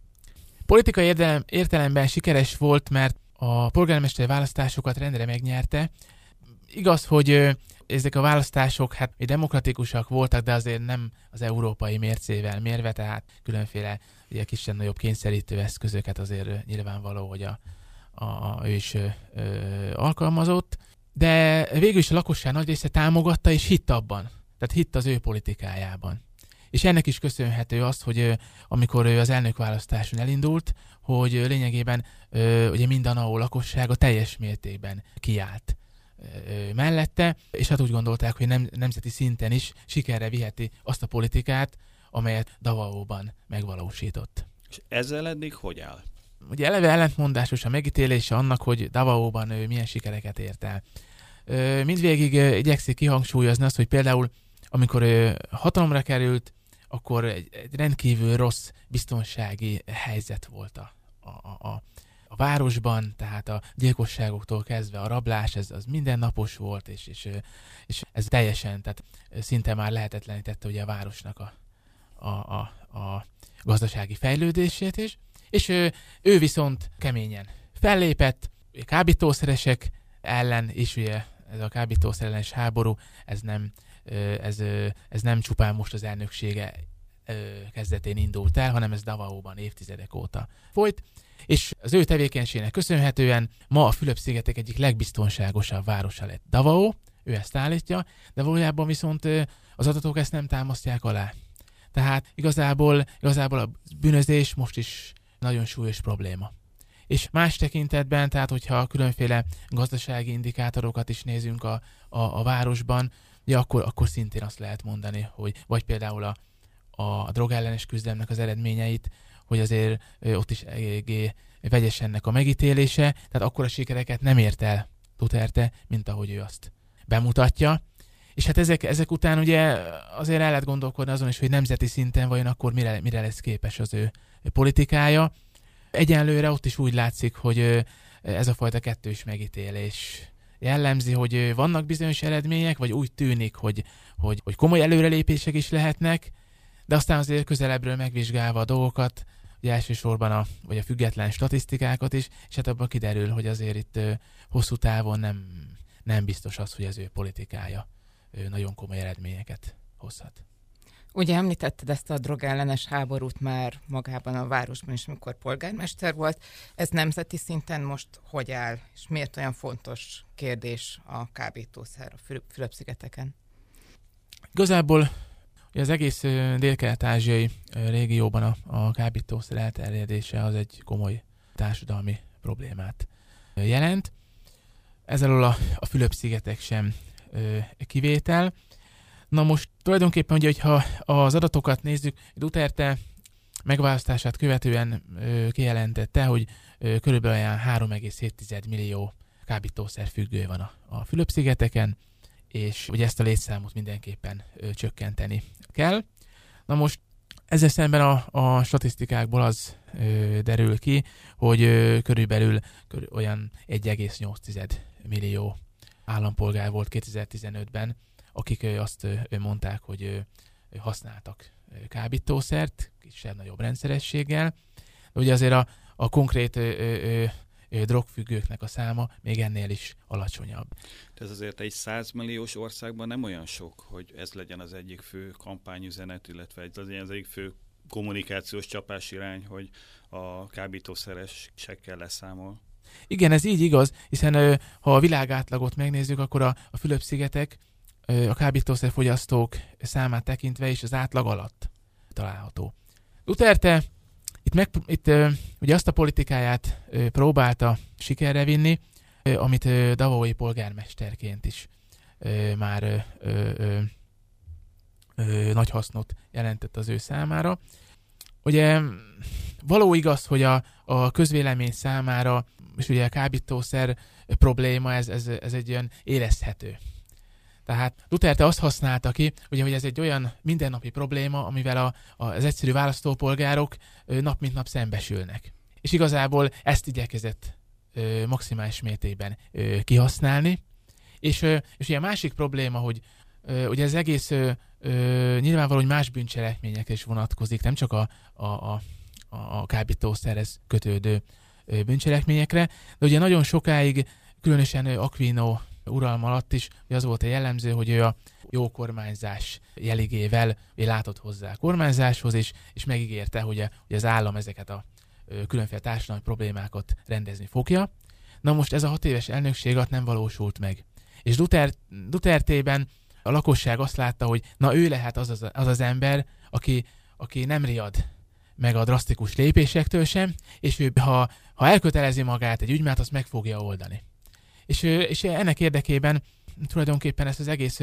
Politikai értelem, értelemben sikeres volt, mert a polgármester választásokat rendre megnyerte. Igaz, hogy ezek a választások hát demokratikusak voltak, de azért nem az európai mércével mérve, tehát különféle ugye kisebb-nagyobb kényszerítő eszközöket azért nyilvánvaló, hogy a, a, ő is ö, alkalmazott. De végül is a lakosság nagy része támogatta és hitt abban. Tehát hitt az ő politikájában. És ennek is köszönhető az, hogy amikor ő az elnökválasztáson elindult, hogy lényegében ugye minden ahol lakossága teljes mértékben kiállt mellette, és hát úgy gondolták, hogy nem, nemzeti szinten is sikerre viheti azt a politikát, amelyet Davaóban megvalósított. És ezzel eddig hogy áll? Ugye eleve ellentmondásos a megítélése annak, hogy Davaóban ő milyen sikereket ért el. Mindvégig igyekszik kihangsúlyozni azt, hogy például amikor ő hatalomra került, akkor egy, egy rendkívül rossz biztonsági helyzet volt a, a, a, a városban, tehát a gyilkosságoktól kezdve a rablás, ez az mindennapos volt, és, és, és ez teljesen, tehát szinte már lehetetlenítette ugye a városnak a, a, a, a gazdasági fejlődését is, és ő, ő viszont keményen fellépett, kábítószeresek ellen, és ugye ez a kábítószerellenes háború, ez nem, ez, ez nem csupán most az elnöksége kezdetén indult el, hanem ez Davaóban évtizedek óta folyt, és az ő tevékenységének köszönhetően ma a Fülöp-szigetek egyik legbiztonságosabb városa lett Davao, ő ezt állítja, de valójában viszont az adatok ezt nem támasztják alá. Tehát igazából, igazából a bűnözés most is nagyon súlyos probléma. És más tekintetben, tehát hogyha különféle gazdasági indikátorokat is nézünk a, a, a városban, ja, akkor, akkor szintén azt lehet mondani, hogy vagy például a, a drogellenes küzdelemnek az eredményeit, hogy azért ott is eléggé vegyes ennek a megítélése, tehát akkor a sikereket nem ért el Duterte, mint ahogy ő azt bemutatja. És hát ezek, ezek után ugye azért el lehet gondolkodni azon is, hogy nemzeti szinten vajon akkor mire, mire lesz képes az ő politikája. Egyenlőre ott is úgy látszik, hogy ez a fajta kettős megítélés jellemzi, hogy vannak bizonyos eredmények, vagy úgy tűnik, hogy, hogy, hogy komoly előrelépések is lehetnek, de aztán azért közelebbről megvizsgálva a dolgokat, ugye elsősorban a, vagy a független statisztikákat is, és hát abban kiderül, hogy azért itt hosszú távon nem, nem biztos az, hogy az ő politikája ő nagyon komoly eredményeket hozhat. Ugye említetted ezt a drogellenes háborút már magában a városban is, amikor polgármester volt. Ez nemzeti szinten most hogy áll, és miért olyan fontos kérdés a kábítószer a Fülöp-szigeteken? Igazából az egész dél-kelet-ázsiai régióban a, a kábítószer elterjedése az egy komoly társadalmi problémát jelent. Ezzel a, a Fülöp-szigetek sem ö, kivétel. Na most tulajdonképpen, ugye, hogyha az adatokat nézzük, Duterte megválasztását követően ö, kijelentette, hogy ö, körülbelül olyan 3,7 millió kábítószer függő van a, a Fülöp-szigeteken, és ugye ezt a létszámot mindenképpen ö, csökkenteni kell. Na most ezzel szemben a, a statisztikákból az ö, derül ki, hogy ö, körülbelül körül olyan 1,8 millió állampolgár volt 2015-ben, akik ö, azt ö, mondták, hogy ö, használtak kábítószert, kisebb-nagyobb rendszerességgel. De ugye azért a, a konkrét ö, ö, drogfüggőknek a száma még ennél is alacsonyabb. De ez azért egy 100 milliós országban nem olyan sok, hogy ez legyen az egyik fő kampányüzenet, illetve ez legyen az egyik fő kommunikációs csapás irány, hogy a kábítószeresekkel leszámol. Igen, ez így igaz, hiszen ha a világátlagot megnézzük, akkor a, a Fülöp-szigetek a kábítószerfogyasztók számát tekintve is az átlag alatt található. Duterte itt, meg, itt ugye azt a politikáját próbálta sikerre vinni, amit Davói polgármesterként is már nagy hasznot jelentett az ő számára. Ugye való igaz, hogy a, a közvélemény számára, és ugye a kábítószer probléma, ez, ez, ez egy olyan érezhető. Tehát Duterte azt használta ki, ugye, hogy ez egy olyan mindennapi probléma, amivel a, a, az egyszerű választópolgárok nap mint nap szembesülnek. És igazából ezt igyekezett ö, maximális mértékben ö, kihasználni. És, ö, és ugye a másik probléma, hogy ö, ugye ez egész ö, ö, nyilvánvaló, hogy más bűncselekményekre is vonatkozik, nem csak a, a, a, a kábítószerhez kötődő bűncselekményekre, de ugye nagyon sokáig, különösen Aquino uralm alatt is hogy az volt a jellemző, hogy ő a jó kormányzás jeligével látott hozzá a kormányzáshoz, és, és megígérte, hogy, a, hogy az állam ezeket a különféle társadalmi problémákat rendezni fogja. Na most ez a hat éves elnökség nem valósult meg. És Duterte, Dutertében a lakosság azt látta, hogy na ő lehet az az, az, az ember, aki, aki nem riad meg a drasztikus lépésektől sem, és ő, ha, ha elkötelezi magát egy ügymát, azt meg fogja oldani. És, és ennek érdekében tulajdonképpen ezt az egész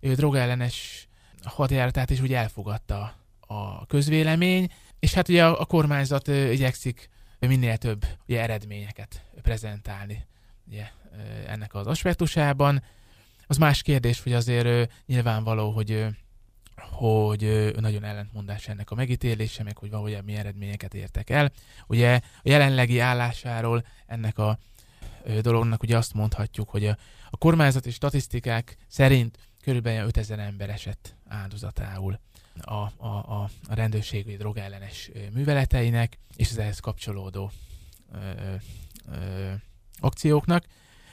drogellenes hadjáratát is úgy elfogadta a közvélemény, és hát ugye a, a kormányzat igyekszik minél több ugye, eredményeket prezentálni ugye, ennek az aspektusában. Az más kérdés, hogy azért nyilvánvaló, hogy hogy nagyon ellentmondás ennek a megítélése, meg hogy valójában mi eredményeket értek el. Ugye a jelenlegi állásáról ennek a dolognak ugye azt mondhatjuk, hogy a, a kormányzati statisztikák szerint körülbelül 5000 ember esett áldozatául a, a, a, a rendőrségi drogellenes műveleteinek és az ehhez kapcsolódó ö, ö, akcióknak.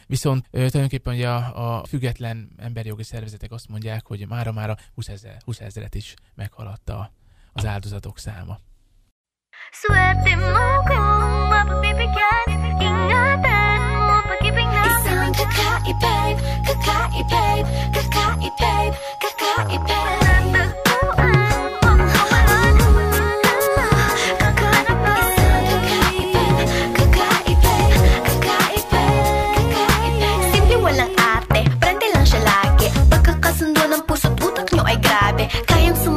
Viszont ö, tulajdonképpen ugye a, a független emberi jogi szervezetek azt mondják, hogy mára mára 20, ezer, 20 ezeret is meghaladta a, az áldozatok száma. Swerte mo kung mapagbibigyan Ingatan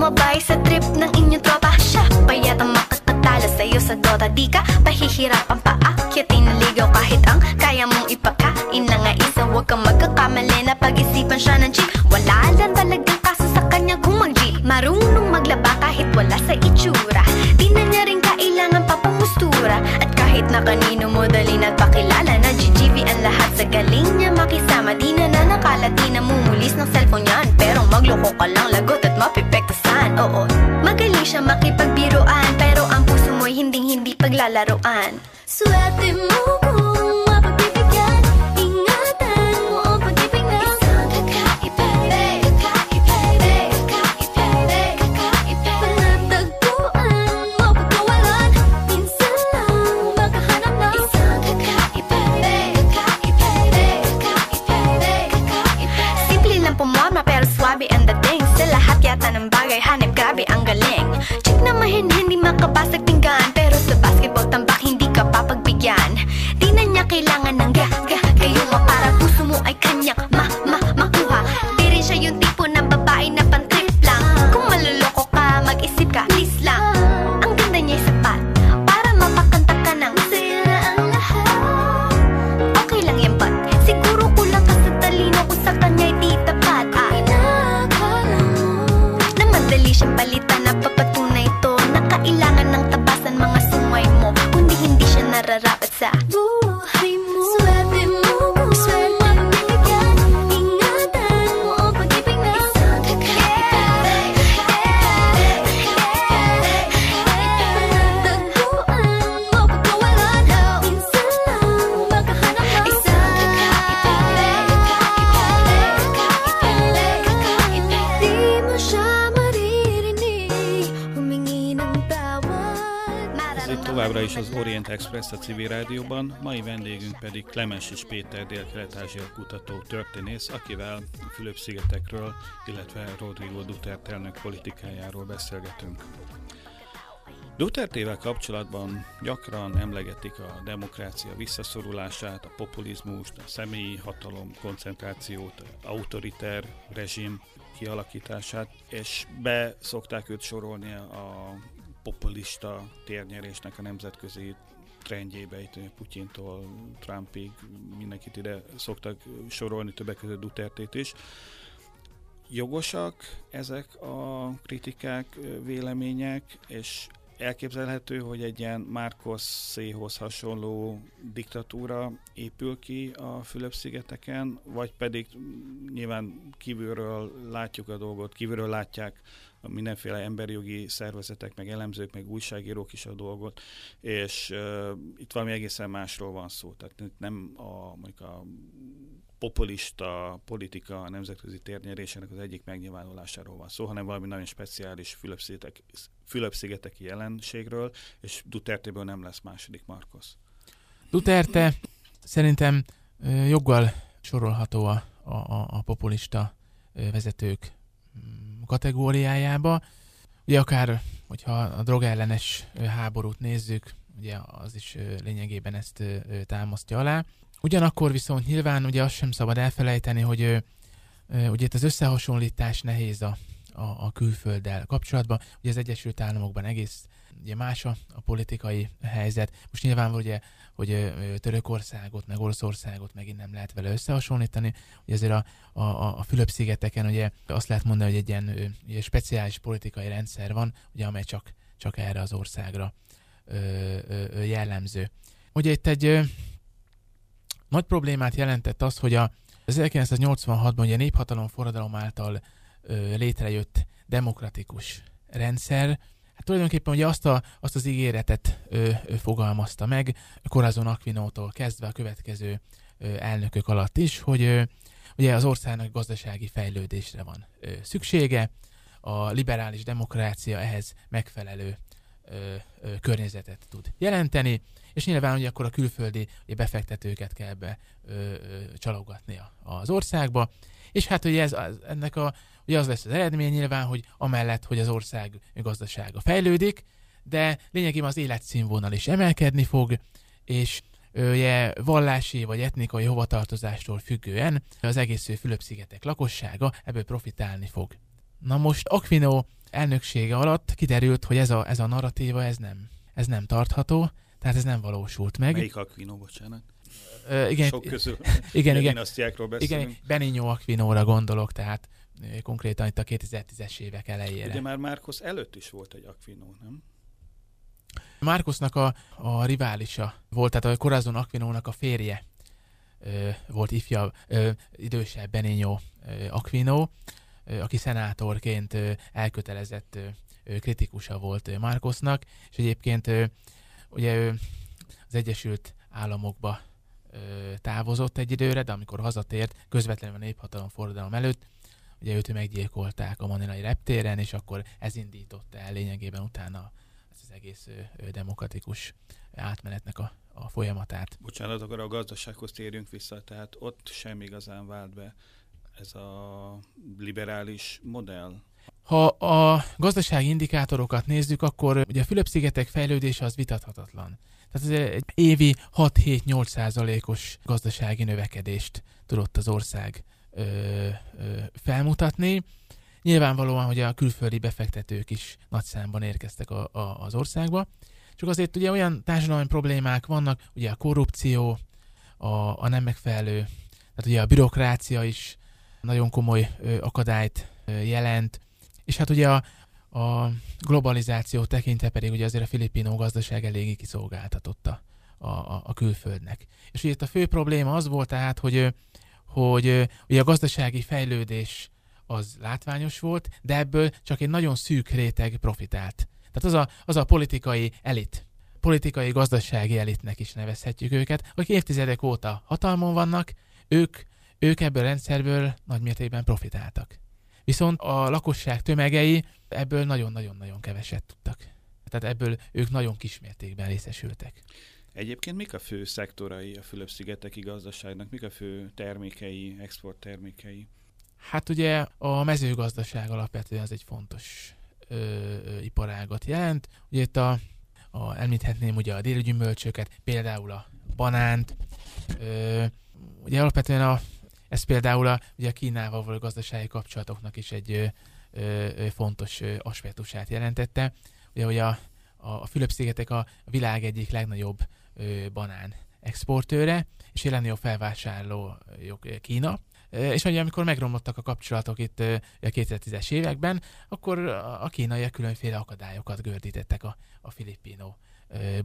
sumabay sa trip ng inyong tropa. Siya payat ang makatala sa'yo sa Dota. Di ka pahihirapan na pag-isipan siya ng chick Wala lang talagang kaso sa kanya kung. Marunong maglaba kahit wala sa itsura. Di na niya rin kailangan pa pamustura At kahit na kanino mo dali nagpakilala Na GGV ang lahat. Sa galing niya makisama Di na na nakala, di na mumulis ng cellphone yan. Pero magloko ka lang, lagot at mapipektasan Oo, magaling siya makipagbiruan Pero ang puso mo'y hinding-hindi paglalaroan továbbra is az Orient Express a civil rádióban, mai vendégünk pedig Klemensis Péter dél-kelet-ázsia kutató történész, akivel a Fülöp-szigetekről, illetve Rodrigo Duterte elnök politikájáról beszélgetünk. Dutertével kapcsolatban gyakran emlegetik a demokrácia visszaszorulását, a populizmust, a személyi hatalom koncentrációt, autoriter rezsim kialakítását, és be szokták őt sorolni a populista térnyerésnek a nemzetközi trendjébe, itt Putyintól Trumpig mindenkit ide szoktak sorolni, többek között Dutertét is. Jogosak ezek a kritikák, vélemények, és elképzelhető, hogy egy ilyen Márkoszéhoz hasonló diktatúra épül ki a Fülöp-szigeteken, vagy pedig nyilván kívülről látjuk a dolgot, kívülről látják a mindenféle emberjogi szervezetek, meg elemzők, meg újságírók is a dolgot, és uh, itt valami egészen másról van szó. Tehát itt nem a, mondjuk a populista politika a nemzetközi térnyerésének az egyik megnyilvánulásáról van szó, hanem valami nagyon speciális Fülöp-szigetek, Fülöp-szigeteki jelenségről, és Dutertéből nem lesz második Marcos. Duterte szerintem joggal sorolható a, a, a populista vezetők kategóriájába. Ugye akár, hogyha a drogellenes háborút nézzük, ugye az is lényegében ezt támasztja alá. Ugyanakkor viszont nyilván ugye azt sem szabad elfelejteni, hogy ugye itt az összehasonlítás nehéz a, a, a külfölddel kapcsolatban. Ugye az Egyesült Államokban egész ugye más a, a politikai helyzet. Most nyilvánvaló ugye, hogy Törökországot, meg Oroszországot megint nem lehet vele összehasonlítani. Ugye azért a, a, a Fülöp-szigeteken ugye azt lehet mondani, hogy egy ilyen ugye speciális politikai rendszer van, ugye, amely csak, csak erre az országra ö, ö, jellemző. Ugye itt egy ö, nagy problémát jelentett az, hogy a, az 1986-ban ugye néphatalom forradalom által létrejött demokratikus rendszer, hát tulajdonképpen ugye azt, a, azt az ígéretet ö, ö, fogalmazta meg Corazon Aquinótól kezdve a következő ö, elnökök alatt is, hogy ö, ugye az országnak gazdasági fejlődésre van ö, szüksége, a liberális demokrácia ehhez megfelelő ö, ö, környezetet tud jelenteni, és nyilván ugye akkor a külföldi ugye befektetőket kell be ö, ö, csalogatni az országba, és hát ugye ez, az, ennek a, ugye az lesz az eredmény nyilván, hogy amellett, hogy az ország gazdasága fejlődik, de lényegében az életszínvonal is emelkedni fog, és ugye vallási vagy etnikai hovatartozástól függően az egész Fülöp-szigetek lakossága ebből profitálni fog. Na most Aquino elnöksége alatt kiderült, hogy ez a, ez a narratíva ez nem, ez nem tartható, tehát ez nem valósult meg. Melyik Aquino, bocsánat? Ö, igen, Sok közül. igen, igen, beszélünk. igen, Benigno Aquinóra gondolok, tehát konkrétan itt a 2010-es évek elejére. Ugye már Márkusz előtt is volt egy Aquino, nem? Márkusznak a, a riválisa volt, tehát a Corazon Aquinónak a férje ö, volt ifja, ö, idősebb Benigno ö, Aquino, ö, aki szenátorként ö, elkötelezett ö, kritikusa volt Márkusznak, és egyébként ö, ugye ő az Egyesült Államokba ö, távozott egy időre, de amikor hazatért, közvetlenül a néphatalom forradalom előtt, ugye őt meggyilkolták a manilai reptéren, és akkor ez indította el lényegében utána az egész demokratikus átmenetnek a, a folyamatát. Bocsánat, akkor a gazdasághoz térjünk vissza, tehát ott sem igazán vált be ez a liberális modell. Ha a gazdasági indikátorokat nézzük, akkor ugye a Fülöp-szigetek fejlődése az vitathatatlan. Tehát ez egy évi 6-7-8 százalékos gazdasági növekedést tudott az ország ö, ö, felmutatni. Nyilvánvalóan, hogy a külföldi befektetők is nagy számban érkeztek a, a, az országba. Csak azért ugye olyan társadalmi problémák vannak, ugye a korrupció, a, a nem megfelelő, tehát ugye a bürokrácia is nagyon komoly ö, akadályt ö, jelent, és hát ugye a, a globalizáció tekintve pedig ugye azért a filipino gazdaság eléggé kiszolgáltatotta a, a, a külföldnek. És ugye itt a fő probléma az volt tehát, hogy, hogy ugye a gazdasági fejlődés az látványos volt, de ebből csak egy nagyon szűk réteg profitált. Tehát az a, az a politikai elit, politikai gazdasági elitnek is nevezhetjük őket, akik évtizedek óta hatalmon vannak, ők, ők ebből a rendszerből nagymértékben profitáltak. Viszont a lakosság tömegei ebből nagyon-nagyon-nagyon keveset tudtak. Tehát ebből ők nagyon kismértékben részesültek. Egyébként mik a fő szektorai a Fülöp-szigeteki gazdaságnak? Mik a fő termékei, exporttermékei? Hát ugye a mezőgazdaság alapvetően az egy fontos ö, ö, iparágat jelent. Ugye itt a, a, említhetném ugye a déli gyümölcsöket, például a banánt. Ö, ugye alapvetően a, ez például a, ugye a Kínával való gazdasági kapcsolatoknak is egy fontos aspektusát jelentette. Ugye, hogy a, a Fülöp-szigetek a világ egyik legnagyobb banán exportőre, és jelenleg a felvásárló Kína. És ugye amikor megromlottak a kapcsolatok itt a 2010-es években, akkor a kínaiak különféle akadályokat gördítettek a, a filippino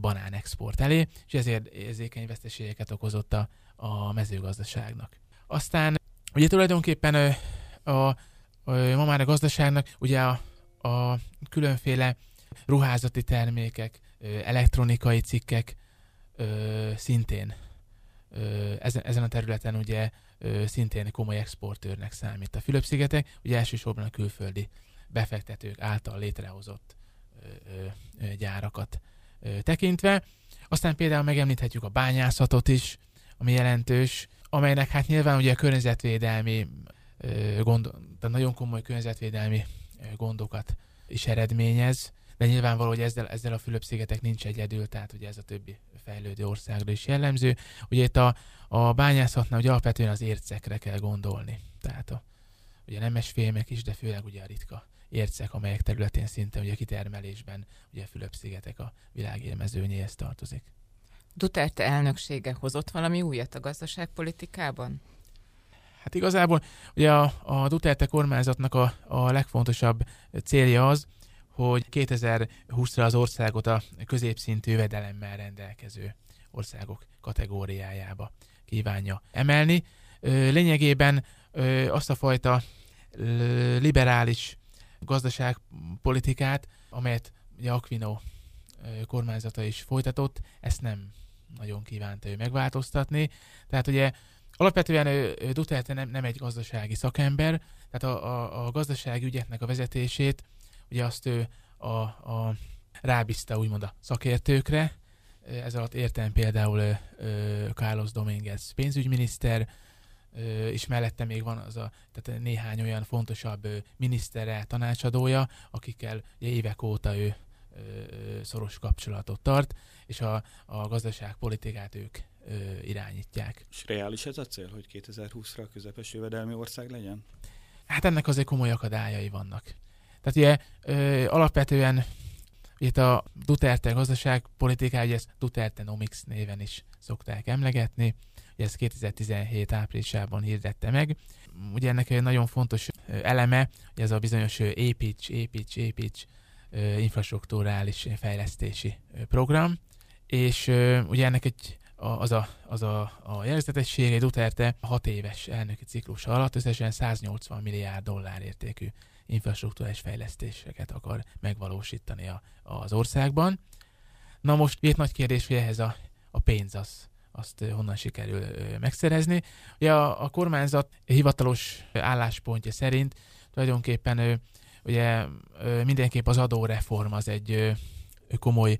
banán export elé, és ezért érzékeny veszteségeket okozott a, a mezőgazdaságnak. Aztán ugye tulajdonképpen a, a, ma már a gazdaságnak ugye a, a különféle ruházati termékek, elektronikai cikkek szintén ezen, a területen ugye szintén komoly exportőrnek számít. A Fülöp-szigetek ugye elsősorban a külföldi befektetők által létrehozott gyárakat tekintve. Aztán például megemlíthetjük a bányászatot is, ami jelentős, amelynek hát nyilván ugye a környezetvédelmi gond, tehát nagyon komoly környezetvédelmi gondokat is eredményez, de nyilvánvaló, hogy ezzel, ezzel a Fülöp-szigetek nincs egyedül, tehát ugye ez a többi fejlődő országra is jellemző. Ugye itt a, a bányászatnál ugye alapvetően az ércekre kell gondolni. Tehát a, ugye nemes fémek is, de főleg ugye a ritka ércek, amelyek területén szinte ugye kitermelésben ugye a Fülöp-szigetek a világ élmezőnyéhez tartozik. Duterte elnöksége hozott valami újat a gazdaságpolitikában? Hát igazából ugye a, a Duterte kormányzatnak a, a legfontosabb célja az, hogy 2020-ra az országot a középszintű jövedelemmel rendelkező országok kategóriájába kívánja emelni. Lényegében azt a fajta liberális gazdaságpolitikát, amelyet ugye Aquino kormányzata is folytatott, ezt nem nagyon kívánta ő megváltoztatni. Tehát ugye alapvetően Duterte nem, nem egy gazdasági szakember, tehát a, a, a gazdasági ügyeknek a vezetését, ugye azt ő a, a rábízta úgymond a szakértőkre, ez alatt értem például Carlos Dominguez pénzügyminiszter, és mellette még van az a, tehát néhány olyan fontosabb minisztere, tanácsadója, akikkel évek óta ő szoros kapcsolatot tart, és a, a gazdaságpolitikát ők irányítják. És reális ez a cél, hogy 2020-ra közepes jövedelmi ország legyen? Hát ennek azért komoly akadályai vannak. Tehát ugye ö, alapvetően itt a Duterte gazdaságpolitikája, ugye ezt Duterte Nomics néven is szokták emlegetni, ugye ezt 2017 áprilisában hirdette meg. Ugye ennek egy nagyon fontos eleme, hogy ez a bizonyos építs, építs, építs infrastruktúrális fejlesztési program, és ugye ennek egy az a, az a, a jellegzetessége, Duterte 6 éves elnöki ciklus alatt összesen 180 milliárd dollár értékű infrastruktúrális fejlesztéseket akar megvalósítani a, az országban. Na most itt nagy kérdés, hogy ehhez a, a pénz az, azt honnan sikerül megszerezni. Ugye a, a kormányzat hivatalos álláspontja szerint tulajdonképpen ugye mindenképp az adóreform az egy komoly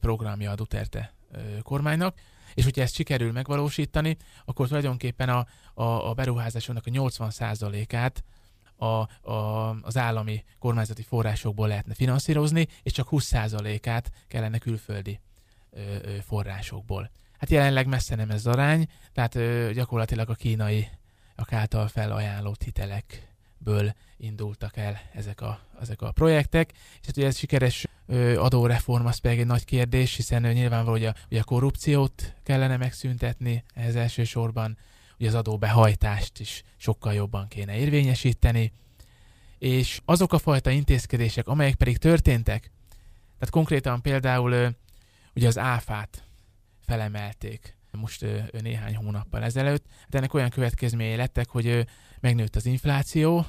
programja a Duterte kormánynak, és hogyha ezt sikerül megvalósítani, akkor tulajdonképpen a, a, a beruházásoknak a 80%-át a, a, az állami kormányzati forrásokból lehetne finanszírozni, és csak 20%-át kellene külföldi ö, ö, forrásokból. Hát jelenleg messze nem ez arány, tehát ö, gyakorlatilag a kínai a által felajánlott hitelekből indultak el ezek a, ezek a projektek, és hát ugye ez sikeres adóreform az pedig egy nagy kérdés, hiszen nyilvánvaló, hogy a, hogy a korrupciót kellene megszüntetni ehhez elsősorban, hogy az adóbehajtást is sokkal jobban kéne érvényesíteni, és azok a fajta intézkedések, amelyek pedig történtek, tehát konkrétan például ugye az áfát felemelték most néhány hónappal ezelőtt, de ennek olyan következményei lettek, hogy megnőtt az infláció,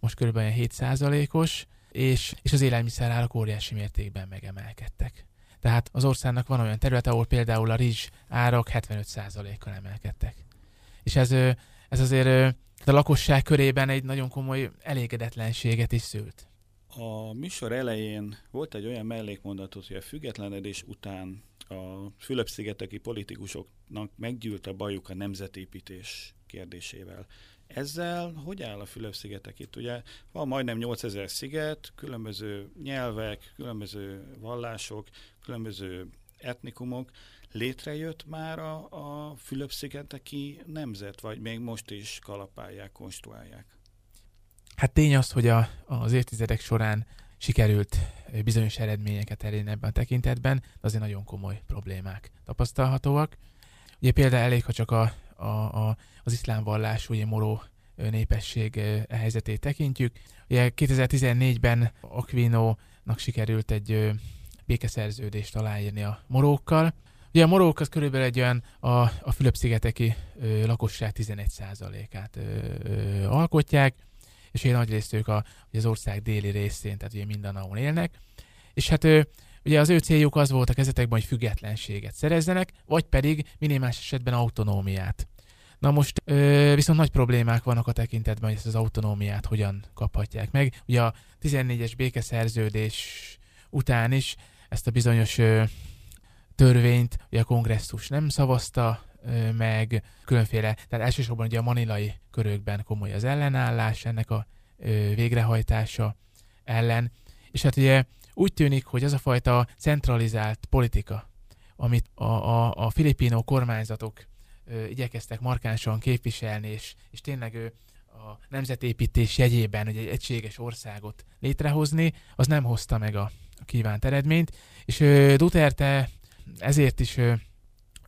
most kb. 7%-os, és, és az élelmiszerárak óriási mértékben megemelkedtek. Tehát az országnak van olyan terület, ahol például a rizs árak 75%-kal emelkedtek és ez, ez azért a lakosság körében egy nagyon komoly elégedetlenséget is szült. A műsor elején volt egy olyan mellékmondatot, hogy a függetlenedés után a Fülöp-szigeteki politikusoknak meggyűlt a bajuk a nemzetépítés kérdésével. Ezzel hogy áll a Fülöp-szigetek itt? Ugye van majdnem 8000 sziget, különböző nyelvek, különböző vallások, különböző etnikumok létrejött már a, a Fülöp-szigeteki nemzet, vagy még most is kalapálják, konstruálják? Hát tény az, hogy a, az évtizedek során sikerült bizonyos eredményeket elérni ebben a tekintetben, de azért nagyon komoly problémák tapasztalhatóak. Ugye például elég, ha csak a, a, a, az iszlám vallás, ugye moró népesség helyzetét tekintjük. Ugye 2014-ben Aquino-nak sikerült egy békeszerződést aláírni a morókkal, Ugye a morók az körülbelül egy olyan a, a Fülöp-szigeteki ö, lakosság 11%-át ö, ö, alkotják, és egy nagy részt ők a, az ország déli részén, tehát ugye mindenahol élnek. És hát ö, ugye az ő céljuk az volt a kezetekben, hogy függetlenséget szerezzenek, vagy pedig minimális esetben autonómiát. Na most ö, viszont nagy problémák vannak a tekintetben, hogy ezt az autonómiát hogyan kaphatják meg. Ugye a 14-es békeszerződés után is ezt a bizonyos ö, törvényt ugye a kongresszus nem szavazta meg, különféle, tehát elsősorban ugye a manilai körökben komoly az ellenállás ennek a végrehajtása ellen, és hát ugye úgy tűnik, hogy az a fajta centralizált politika, amit a, a, a filipino kormányzatok ö, igyekeztek markánsan képviselni, és, és tényleg ő a nemzetépítés jegyében hogy egy egységes országot létrehozni, az nem hozta meg a, a kívánt eredményt, és ö, Duterte ezért is ö,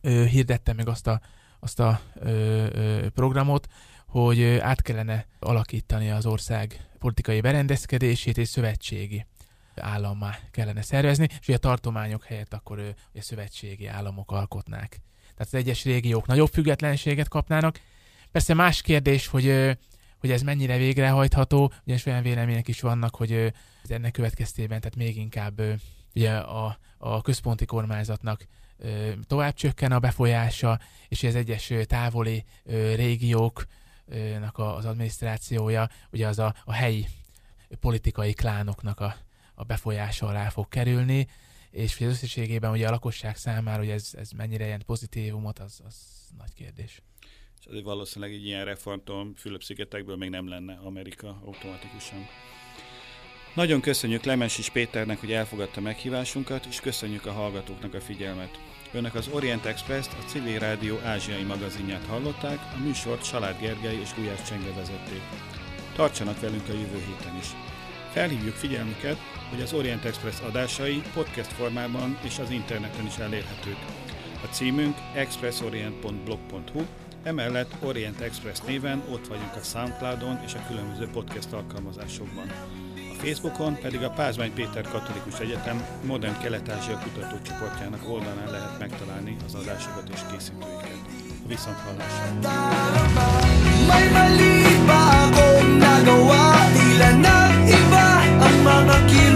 ö, hirdette meg azt a, azt a ö, ö, programot, hogy át kellene alakítani az ország politikai berendezkedését és szövetségi állammá kellene szervezni, és ugye a tartományok helyett akkor ugye szövetségi államok alkotnák. Tehát az egyes régiók nagyobb függetlenséget kapnának. Persze más kérdés, hogy, hogy ez mennyire végrehajtható, ugyanis olyan vélemények is vannak, hogy ennek következtében tehát még inkább ugye a, a központi kormányzatnak tovább csökken a befolyása, és az egyes távoli régiók az adminisztrációja, ugye az a, a helyi politikai klánoknak a, a befolyása alá fog kerülni, és hogy az összességében ugye a lakosság számára, hogy ez, ez mennyire jelent pozitívumot, az, az nagy kérdés. És azért valószínűleg egy ilyen reformtól Fülöp-szigetekből még nem lenne Amerika automatikusan. Nagyon köszönjük Lemensis Péternek, hogy elfogadta meghívásunkat, és köszönjük a hallgatóknak a figyelmet. Önök az Orient Express-t, a Civil Rádió ázsiai magazinját hallották, a műsort Salád Gergely és Gulyás Csenge vezették. Tartsanak velünk a jövő héten is. Felhívjuk figyelmüket, hogy az Orient Express adásai podcast formában és az interneten is elérhetők. A címünk expressorient.blog.hu, emellett Orient Express néven ott vagyunk a Soundcloudon és a különböző podcast alkalmazásokban. Facebookon pedig a Pázmány Péter Katolikus Egyetem Modern Kelet-Ázsia kutatócsoportjának oldalán lehet megtalálni az adásokat és készítőiket. Viszont hallásra! May mali ba akong nagawa? Tila na iba ang mga kilos